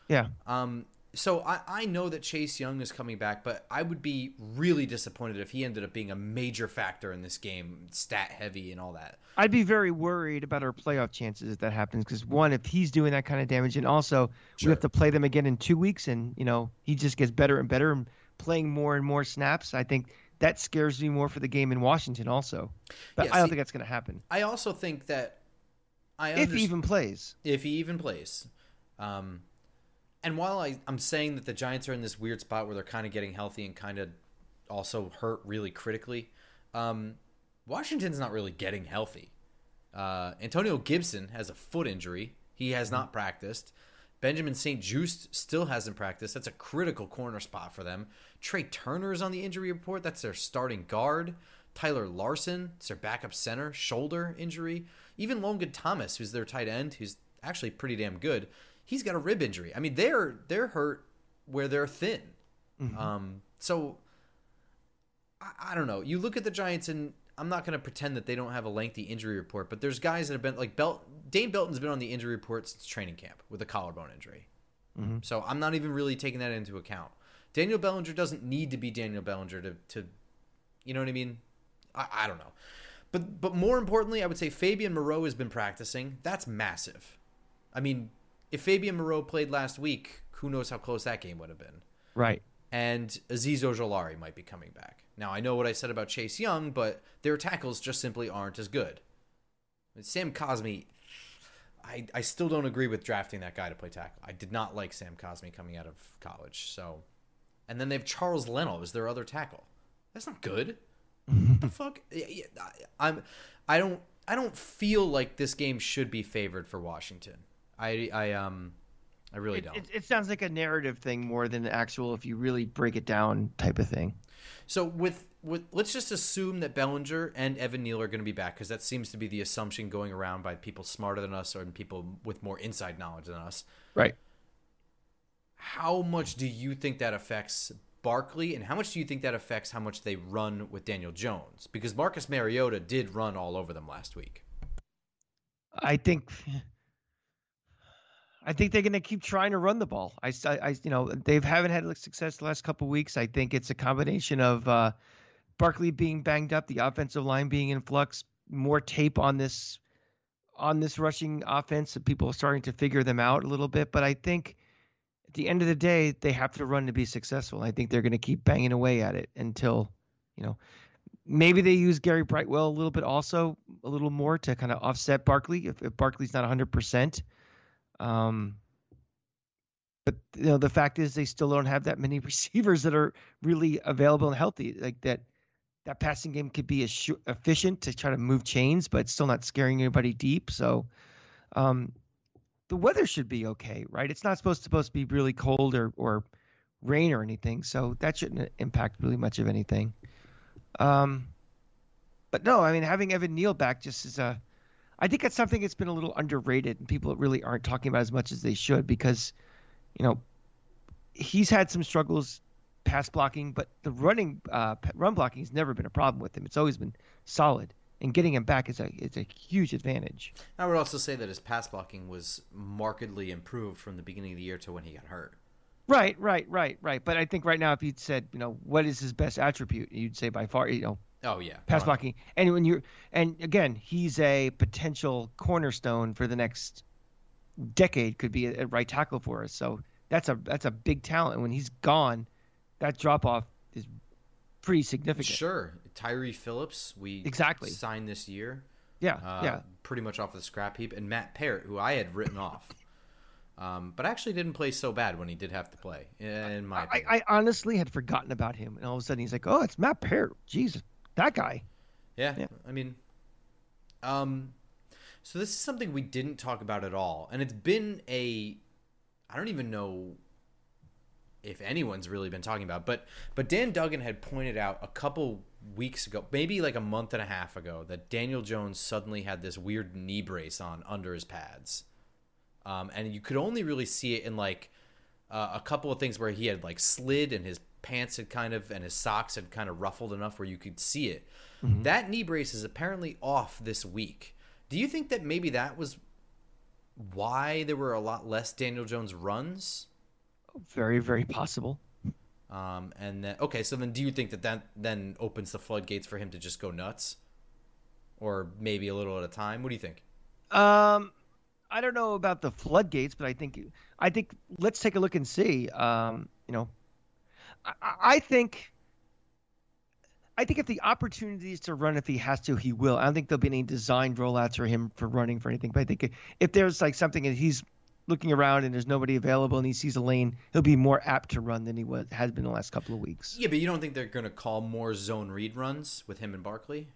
Yeah. Um, so I, I know that Chase Young is coming back, but I would be really disappointed if he ended up being a major factor in this game, stat heavy and all that. I'd be very worried about our playoff chances if that happens because one, if he's doing that kind of damage, and also Sure. we have to play them again in two weeks, and you know he just gets better and better and playing more and more snaps. I think that scares me more for the game in Washington also, but Yeah, I don't see- think that's going to happen I also think that I if he even plays. if he even plays. Um, and while I, I'm saying that the Giants are in this weird spot where they're kind of getting healthy and kind of also hurt really critically, um, Washington's not really getting healthy. Uh, Antonio Gibson has a foot injury. He has not practiced. Benjamin St-Juste still hasn't practiced. That's a critical corner spot for them. Trai Turner is on the injury report. That's their starting guard. Tyler Larsen, it's their backup center, shoulder injury. Even Logan Thomas, who's their tight end, who's actually pretty damn good, he's got a rib injury. I mean, they're they're hurt where they're thin. Um, so I, I don't know. You look at the Giants, and I'm not going to pretend that they don't have a lengthy injury report, but there's guys that have been like Belt. Dane Belton's been on the injury report since training camp with a collarbone injury. So I'm not even really taking that into account. Daniel Bellinger doesn't need to be Daniel Bellinger to, to you know what I mean? I, I don't know. But but more importantly, I would say Fabian Moreau has been practicing. That's massive. I mean, if Fabian Moreau played last week, who knows how close that game would have been Right. and Azeez Ojulari might be coming back. Now I know what I said about Chase Young, but their tackles just simply aren't as good. Sam Cosmi, I I still don't agree with drafting that guy to play tackle. I did not like Sam Cosmi coming out of college. So, and then they have Charles Leno as their other tackle. That's not good. what the fuck? Yeah, yeah, I- I'm I don't I don't feel like this game should be favored for Washington. I I um I really It, don't. it, it sounds like a narrative thing more than the actual, if you really break it down, type of thing. So with with let's just assume that Bellinger and Evan Neal are going to be back because that seems to be the assumption going around by people smarter than us or people with more inside knowledge than us. Right. How much do you think that affects Barkley, and how much do you think that affects how much they run with Daniel Jones? Because Marcus Mariota did run all over them last week. I think I think they're going to keep trying to run the ball. I, I- you know, they haven't had success the last couple of weeks. I think it's a combination of uh, Barkley being banged up, the offensive line being in flux, more tape on this on this rushing offense. So people are starting to figure them out a little bit. But I think at the end of the day, they have to run to be successful. I think they're going to keep banging away at it until, you know, maybe they use Gary Brightwell a little bit also, a little more to kind of offset Barkley if, if Barkley's not 100%. Um, but you know the fact is they still don't have that many receivers that are really available and healthy. Like that, that passing game could be as efficient to try to move chains, but still not scaring anybody deep. So, um, the weather should be okay, right? It's not supposed to supposed to be really cold or or rain or anything, so that shouldn't impact really much of anything. Um, but no, I mean having Evan Neal back just is a I think that's something that's been a little underrated and people really aren't talking about as much as they should because, you know, he's had some struggles pass blocking, but the running uh, run blocking has never been a problem with him. It's always been solid, and getting him back is a is a huge advantage. I would also say that his pass blocking was markedly improved from the beginning of the year to when he got hurt. Right, right, right, right. But I think right now, if you'd said, you know, what is his best attribute, you'd say by far, you know, Oh yeah, pass Run. blocking. And when you're, and again, he's a potential cornerstone for the next decade. Could be a, right tackle for us. So that's a that's a big talent. When he's gone, that drop off is pretty significant. Sure, Tyree Phillips, we Exactly. signed this year. Yeah, uh, yeah. pretty much off the scrap heap, and Matt Parrott, who I had written off, um, but actually didn't play so bad when he did have to play. In my I. I honestly had forgotten about him, and all of a sudden he's like, "Oh, it's Matt Parrott. Jesus, that guy." yeah, yeah. I mean, um, so this is something we didn't talk about at all, and it's been a, I don't even know if anyone's really been talking about, but but Dan Duggan had pointed out a couple weeks ago, maybe like a month and a half ago, that Daniel Jones suddenly had this weird knee brace on under his pads, um, and you could only really see it in like uh, a couple of things where he had like slid and his pants had kind of and his socks had kind of ruffled enough where you could see it. That knee brace is apparently off this week. Do you think that maybe that was why there were a lot less Daniel Jones runs? Very, very possible. Um, and then okay, so then do you think that that then opens the floodgates for him to just go nuts, or maybe a little at a time? What do you think? Um, I don't know about the floodgates, but I think I think let's take a look and see. Um, you know, I, think I think if the opportunity is to run, if he has to, he will. I don't think there'll be any designed rollouts for him for running for anything. But I think if there's like something and he's looking around and there's nobody available and he sees a lane, he'll be more apt to run than he was has been the last couple of weeks. Yeah, but you don't think they're going to call more zone read runs with him and Barkley?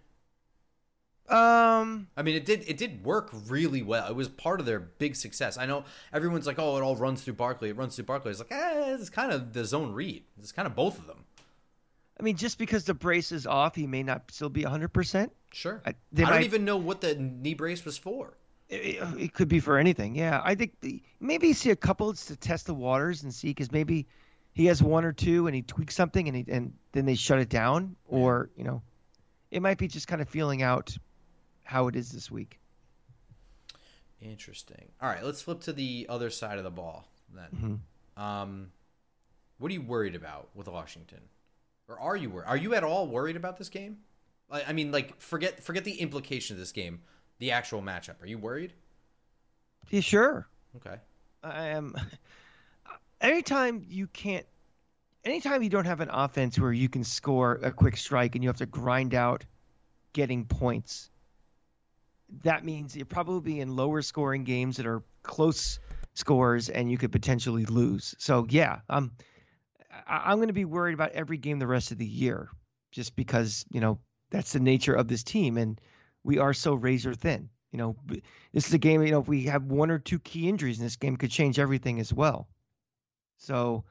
Um, I mean, it did it did work really well. It was part of their big success. I know everyone's like, "Oh, it all runs through Barkley. It runs through Barkley." It's like, eh, it's kind of the zone read. It's kind of both of them. I mean, just because the brace is off, he may not still be 100%. Sure. I- I, they don't even know what the knee brace was for. It, it could be for anything. Yeah, I think the, maybe see a couple to test the waters and see because maybe he has one or two and he tweaks something and he, and then they shut it down, or you know, it might be just kind of feeling out how it is this week. Interesting. All right, let's flip to the other side of the ball then. Mm-hmm. Um, what are you worried about with Washington, or are you worried? Are you at all worried about this game? I, I mean, like forget forget the implication of this game, the actual matchup. Are you worried? Yeah, sure. Okay. I am. Anytime you can't, anytime you don't have an offense where you can score a quick strike and you have to grind out getting points, that means you're probably in lower scoring games that are close scores and you could potentially lose. So yeah, um, I, I'm going to be worried about every game the rest of the year, just because you know that's the nature of this team and we are so razor thin. You know, this is a game. You know, if we have one or two key injuries in this game, could change everything as well. So,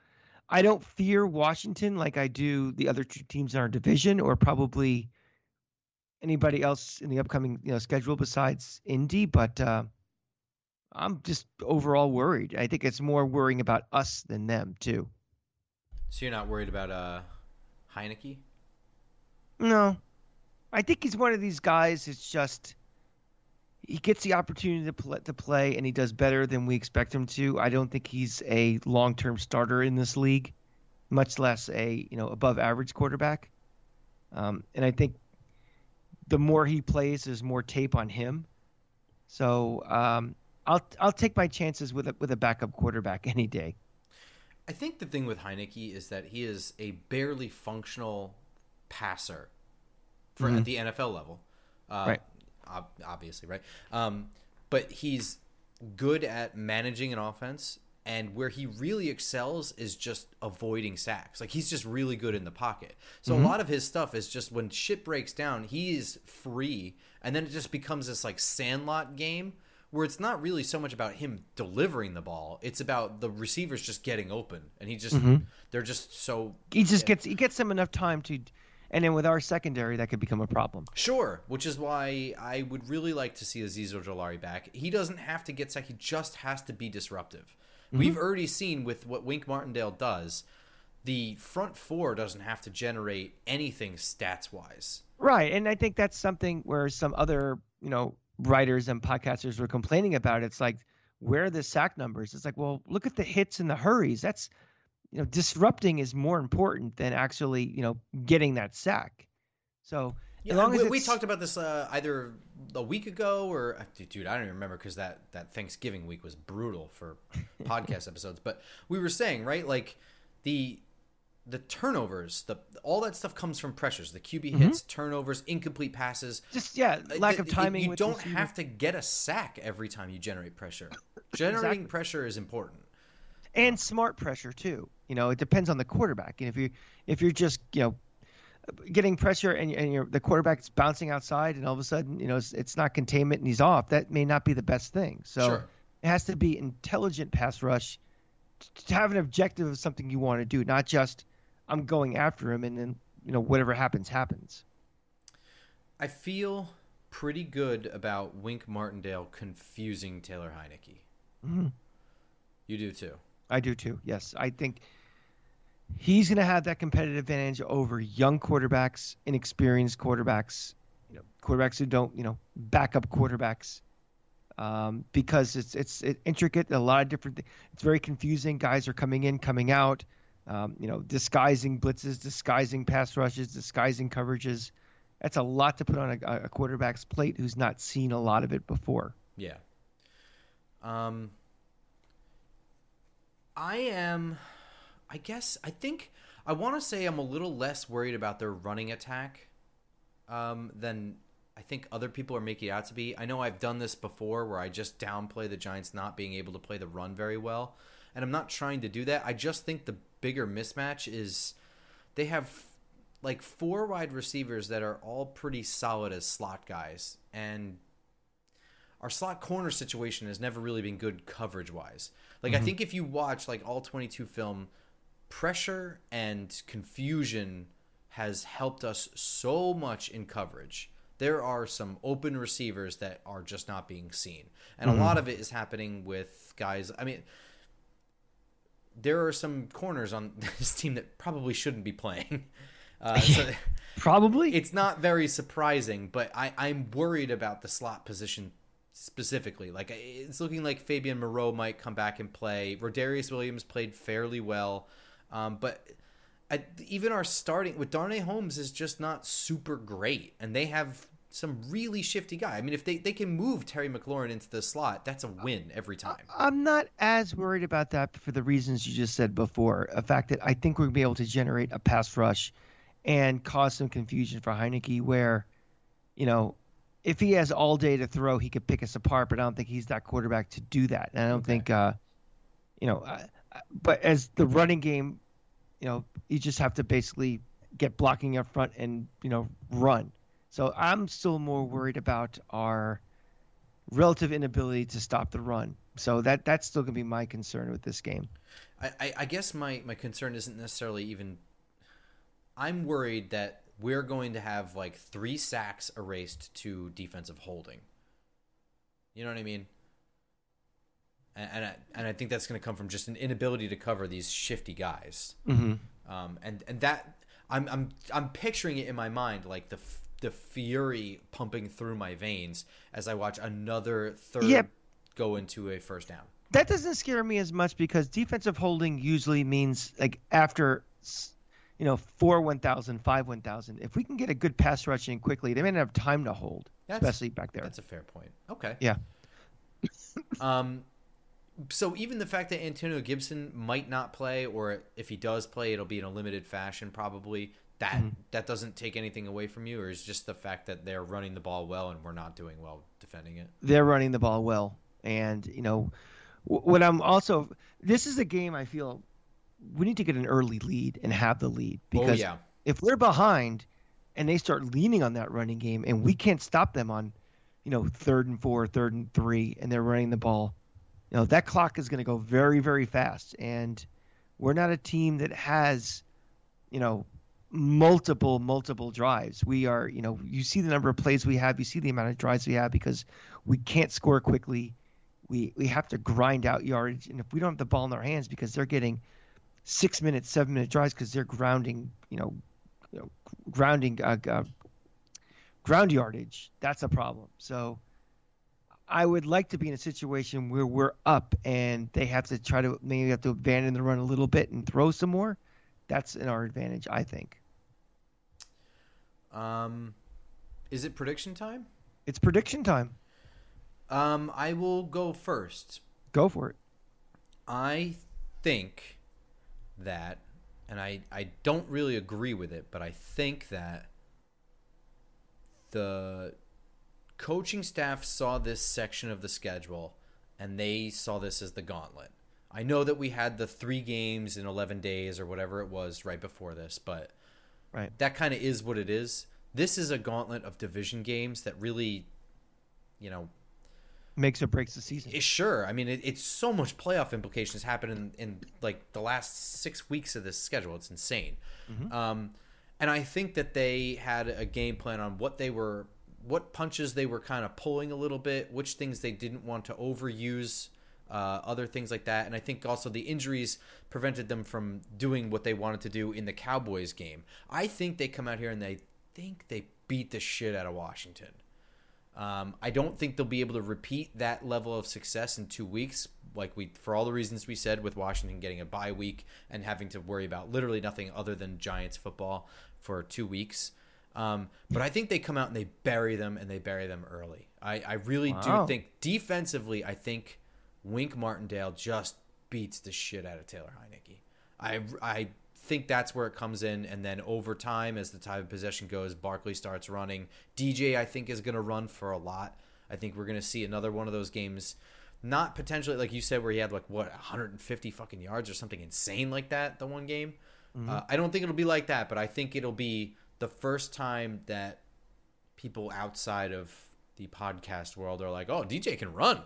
I don't fear Washington like I do the other two teams in our division, or probably anybody else in the upcoming you know schedule besides Indy. But uh, I'm just overall worried. I think it's more worrying about us than them too. So you're not worried about uh, Heinicke? No, I think he's one of these guys. It's just he gets the opportunity to play, to play, and he does better than we expect him to. I don't think he's a long term starter in this league, much less a you know above average quarterback. Um, and I think the more he plays, there's more tape on him. So um, I'll I'll take my chances with a with a backup quarterback any day. I think the thing with Heinicke is that he is a barely functional passer for at the NFL level. Uh, Right. ob- obviously, right? Um, but he's good at managing an offense, and where he really excels is just avoiding sacks. Like he's just really good in the pocket. So a mm-hmm. lot of his stuff is just when shit breaks down, he is free, and then it just becomes this like sandlot game where it's not really so much about him delivering the ball; it's about the receivers just getting open, and he just mm-hmm. they're just so He just gets he gets them enough time to, and then with our secondary, that could become a problem. Sure, which is why I would really like to see Azeez Ojulari back. He doesn't have to get sacked; he just has to be disruptive. We've mm-hmm. already seen with what Wink Martindale does, the front four doesn't have to generate anything stats wise. Right, and I think that's something where some other, you know, writers and podcasters were complaining about. It's like, where are the sack numbers? It's like, well, look at the hits and the hurries. That's, you know, disrupting is more important than actually, you know, getting that sack. So Yeah, as long as we, we talked about this uh, either a week ago or uh, dude, I don't even remember because that that Thanksgiving week was brutal for podcast episodes. But we were saying right, like the the turnovers, the all that stuff comes from pressures. The QB Mm-hmm. hits, turnovers, incomplete passes. Just yeah, Uh, lack th- of timing. You don't have to get a sack every time you generate pressure. Generating Exactly. pressure is important. and smart pressure too. You know, it depends on the quarterback. And if you if you're just you know getting pressure and, and you're, the quarterback's bouncing outside and all of a sudden you know it's, it's not containment and he's off, that may not be the best thing. So Sure. it has to be intelligent pass rush to have an objective of something you want to do, not just I'm going after him and then you know whatever happens happens. I feel pretty good about Wink Martindale confusing Taylor Heinicke. Mhm. You do too. I do too. Yes, I think he's going to have that competitive advantage over young quarterbacks, inexperienced quarterbacks, you know, quarterbacks who don't, you know, backup quarterbacks, um, because it's it's it, intricate. A lot of different. It's very confusing. Guys are coming in, coming out. Um, you know, disguising blitzes, disguising pass rushes, disguising coverages. That's a lot to put on a, a quarterback's plate who's not seen a lot of it before. Yeah. Um I am I guess I think I want to say I'm a little less worried about their running attack um than I think other people are making it out to be. I know I've done this before where I just downplay the Giants not being able to play the run very well, and I'm not trying to do that. I just think the bigger mismatch is they have like four wide receivers that are all pretty solid as slot guys and our slot corner situation has never really been good coverage wise. Like I think if you watch like all 22 film, pressure and confusion has helped us so much in coverage. There are some open receivers that are just not being seen. And a lot of it is happening with guys, I mean there are some corners on this team that probably shouldn't be playing. Uh, so Probably. it's not very surprising, but I, I'm worried about the slot position specifically. Like it's looking like Fabian Moreau might come back and play. Rodarius Williams played fairly well, um, but I, even our starting with Darnay Holmes is just not super great, and they have some really shifty guy. I mean, if they, they can move Terry McLaurin into the slot, that's a win every time. I'm not as worried about that for the reasons you just said before. The fact that I think we're going to be able to generate a pass rush and cause some confusion for Heinicke where, you know, if he has all day to throw, he could pick us apart, but I don't think he's that quarterback to do that. And I don't Okay. think, uh, you know, I, but as the running game, you know, you just have to basically get blocking up front and, you know, run. So I'm still more worried about our relative inability to stop the run. So that that's still going to be my concern with this game. I, I, guess my, my concern isn't necessarily even. I'm worried that we're going to have like three sacks erased to defensive holding. You know what I mean? And and I, and I think that's going to come from just an inability to cover these shifty guys. Mm-hmm. Um, and and that I'm I'm I'm picturing it in my mind like the f- the fury pumping through my veins as I watch another third go into a first down. That doesn't scare me as much because defensive holding usually means like after, you know, four 1,000, five 1,000. If we can get a good pass rush in quickly, they may not have time to hold, That's- especially back there. That's a fair point. Okay. Yeah. Um, so even the fact that Antonio Gibson might not play, or if he does play, it'll be in a limited fashion, probably. That Mm-hmm. that doesn't take anything away from you, or is just the fact that they're running the ball well and we're not doing well defending it. They're running the ball well, and you know, what I'm also. This is a game I feel we need to get an early lead and have the lead because oh yeah, if we're behind and they start leaning on that running game and we can't stop them on, you know, third and four, third and three, and they're running the ball, you know, that clock is going to go very, very fast. And we're not a team that has, you know, multiple, multiple drives. We are, you know, you see the number of plays we have, you see the amount of drives we have because we can't score quickly. We we have to grind out yardage, and if we don't have the ball in our hands because they're getting six minute, seven minute drives because they're grounding, you know, you know, grounding uh, uh, ground yardage. That's a problem. So I would like to be in a situation where we're up and they have to try to maybe have to abandon the run a little bit and throw some more. That's in our advantage, I think. Um, is it prediction time? It's prediction time. Um, I will go first. Go for it. I think that and I I don't really agree with it, but I think that the coaching staff saw this section of the schedule and they saw this as the gauntlet. I know that we had the three games in 11 days or whatever it was right before this, but Right. that kind of is what it is. This is a gauntlet of division games that really, you know, Makes or breaks the season. is sure. I mean, it, it's so much playoff implications happen in, in like the last six weeks of this schedule. It's insane. Um, and I think that they had a game plan on what they were, what punches they were kind of pulling a little bit, which things they didn't want to overuse, uh, other things like that. And I think also the injuries prevented them from doing what they wanted to do in the Cowboys game. I think they come out here and they think they beat the shit out of Washington. Um, I don't think they'll be able to repeat that level of success in two weeks, like we for all the reasons we said with Washington getting a bye week and having to worry about literally nothing other than Giants football for two weeks. Um, but I think they come out and they bury them and they bury them early. I, I really Wow. do think defensively, I think Wink Martindale just beats the shit out of Taylor Heinicke. I I think that's where it comes in, and then over time, as the time of possession goes, Barkley starts running. DJ, I think, is going to run for a lot. I think we're going to see another one of those games, not potentially like you said, where he had like what 150 fucking yards or something insane like that. The one game, uh, I don't think it'll be like that, but I think it'll be the first time that people outside of the podcast world are like, "Oh, DJ can run."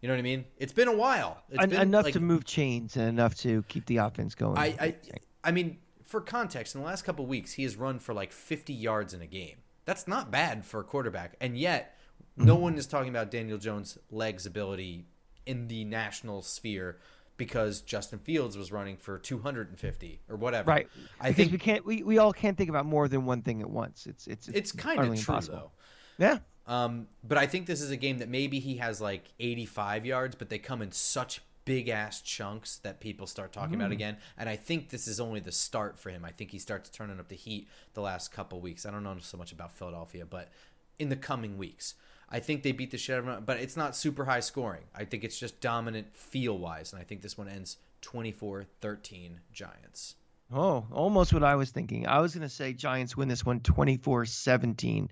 You know what I mean? It's been a while. It's En- been enough like, to move chains and enough to keep the offense going. I, I, I mean, for context, in the last couple of weeks, he has run for like 50 yards in a game. That's not bad for a quarterback, and yet no mm-hmm. one is talking about Daniel Jones' legs ability in the national sphere because Justin Fields was running for 250 or whatever. right. I because think we can't. We, we all can't think about more than one thing at once. It's it's it's kind of true impossible. though. Yeah. Um, but I think this is a game that maybe he has like 85 yards, but they come in such big ass chunks that people start talking about again. And I think this is only the start for him. I think he starts turning up the heat the last couple weeks. I don't know so much about Philadelphia, but in the coming weeks, I think they beat the shit out of him. But it's not super high scoring. I think it's just dominant feel wise, and I think this one ends 24-13 Giants. Oh, almost what I was thinking. I was going to say Giants win this one 24-17.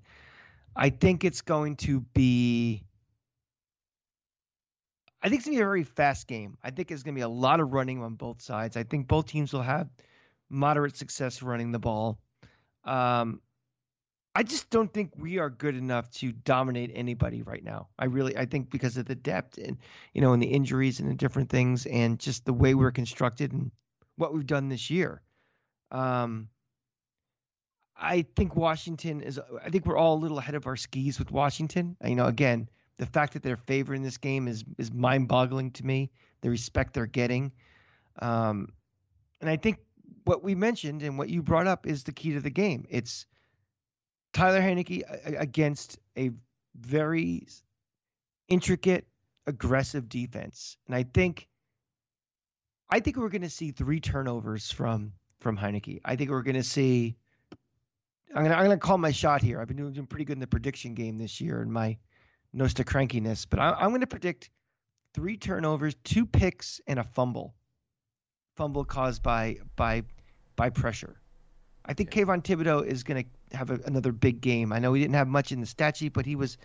I think it's going to be I think it's going to be a very fast game. I think it's going to be a lot of running on both sides. I think both teams will have moderate success running the ball. Um, I just don't think we are good enough to dominate anybody right now. I really, I think because of the depth and you know, and the injuries and the different things, and just the way we're constructed and what we've done this year. Um, I think Washington is. I think we're all a little ahead of our skis with Washington. You know, again, the fact that they're favoring this game is is mind-boggling to me. The respect they're getting, um, and I think what we mentioned and what you brought up is the key to the game. It's Tyler Heinicke a- against a very intricate, aggressive defense, and I think I think we're going to see three turnovers from from Heinicke. I think we're going to see. I'm gonna I'm gonna call my shot here. I've been doing, doing pretty good in the prediction game this year in my Nosta crankiness, but I, I'm going to predict three turnovers, two picks, and a fumble. Fumble caused by by by pressure. I think Kayvon Thibodeaux is going to have a, another big game. I know he didn't have much in the stat sheet, but he was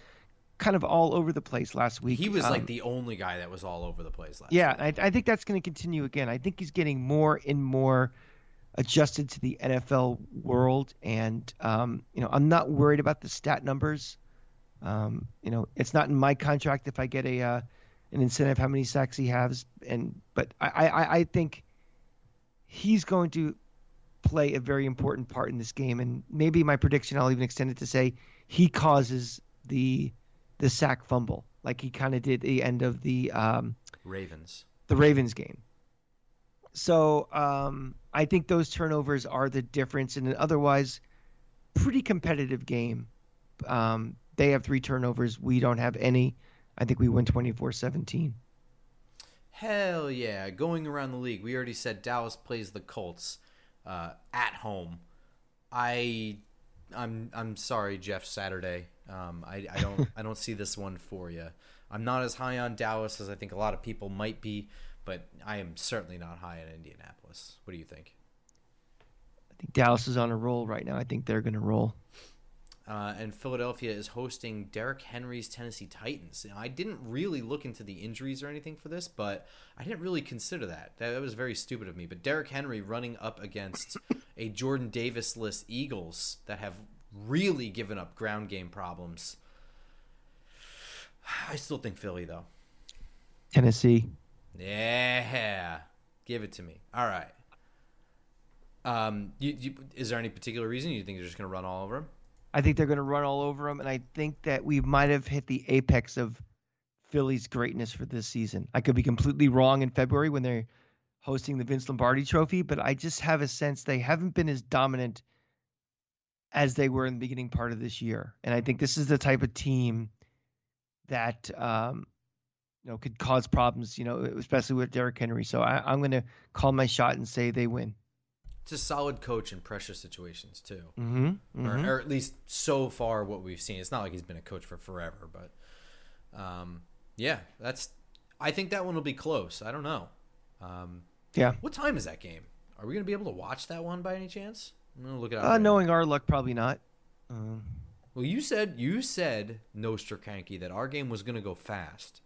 kind of all over the place last week. He was Um, like the only guy that was all over the place last yeah, week. I, I think that's going to continue again. I think he's getting more and more adjusted to the NFL world, and um, you know, I'm not worried about the stat numbers. Um, you know, it's not in my contract if I get a uh, an incentive how many sacks he has, and but I, I, I think he's going to play a very important part in this game, and maybe my prediction I'll even extend it to say he causes the the sack fumble like he kind of did at the end of the um, Ravens. the Ravens game. So um, I think those turnovers are the difference in an otherwise pretty competitive game. Um, they have three turnovers. We don't have any. I think we win 24 17. Hell yeah! Going around the league, we already said Dallas plays the Colts uh, at home. I, I'm I'm sorry, Jeff Saturday. Um, I, I don't I don't see this one for you. I'm not as high on Dallas as I think a lot of people might be, but I am certainly not high on Indianapolis. What do you think? I think Dallas is on a roll right now. I think they're going to roll. Uh, and Philadelphia is hosting Derrick Henry's Tennessee Titans. Now, I didn't really look into the injuries or anything for this, but I didn't really consider that. That, that was very stupid of me. But Derrick Henry running up against a Jordan Davis-less Eagles that have really given up ground game problems. I still think Philly though. Tennessee. Yeah, give it to me. All right. Um, you, you, is there any particular reason you think they're just going to run all over them? I think they're going to run all over them, and I think that we might have hit the apex of Philly's greatness for this season. I could be completely wrong in February when they're hosting the Vince Lombardi Trophy, but I just have a sense they haven't been as dominant as they were in the beginning part of this year. And I think this is the type of team that um, you know could cause problems, you know, especially with Derrick Henry. So I, am going to call my shot and say they win. It's a solid coach in pressure situations too, mm-hmm, mm-hmm. Or, or, at least so far what we've seen. It's not like he's been a coach for forever, but um, yeah, that's. I think that one will be close. I don't know. Um, yeah. What time is that game? Are we going to be able to watch that one by any chance? I'm gonna look it up. Uh, knowing our luck, probably not. Um, well, you said you said Nostrakanky that our game was gonna go fast.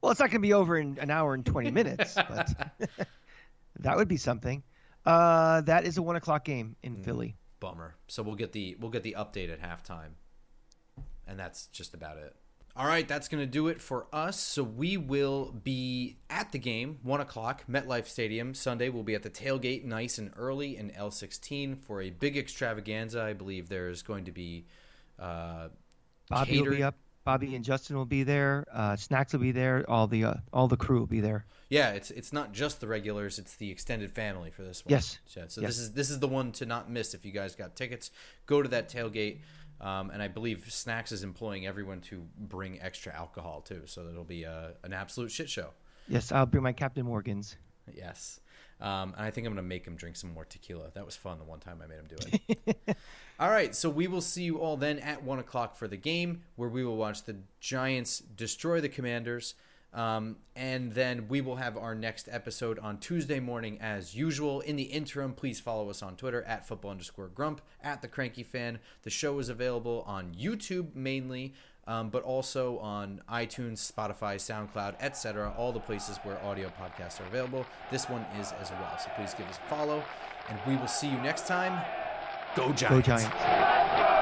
Well, it's not gonna be over in an hour and twenty minutes, but that would be something. Uh, that is a one o'clock game in mm, Philly. Bummer. So we'll get the we'll get the update at halftime, and that's just about it. All right, that's going to do it for us. So we will be at the game, 1 o'clock, MetLife Stadium. Sunday, we'll be at the tailgate nice and early in L16 for a big extravaganza. I believe there's going to be. Uh, Bobby catered... will be up. Bobby and Justin will be there. Uh, Snacks will be there. All the uh, all the crew will be there. Yeah, it's it's not just the regulars; it's the extended family for this one. Yes. So, so yes. this is this is the one to not miss. If you guys got tickets, go to that tailgate. Um, and I believe Snacks is employing everyone to bring extra alcohol too, so it'll be a, an absolute shit show. Yes, I'll bring my Captain Morgans. Yes, um, and I think I'm gonna make him drink some more tequila. That was fun the one time I made him do it. all right, so we will see you all then at one o'clock for the game, where we will watch the Giants destroy the Commanders. Um, and then we will have our next episode on Tuesday morning as usual. In the interim, please follow us on Twitter at football underscore grump, at the cranky fan. The show is available on YouTube mainly, um, but also on iTunes, Spotify, SoundCloud, etc. All the places where audio podcasts are available. This one is as well. So please give us a follow, and we will see you next time. Go Giants. Go Giants.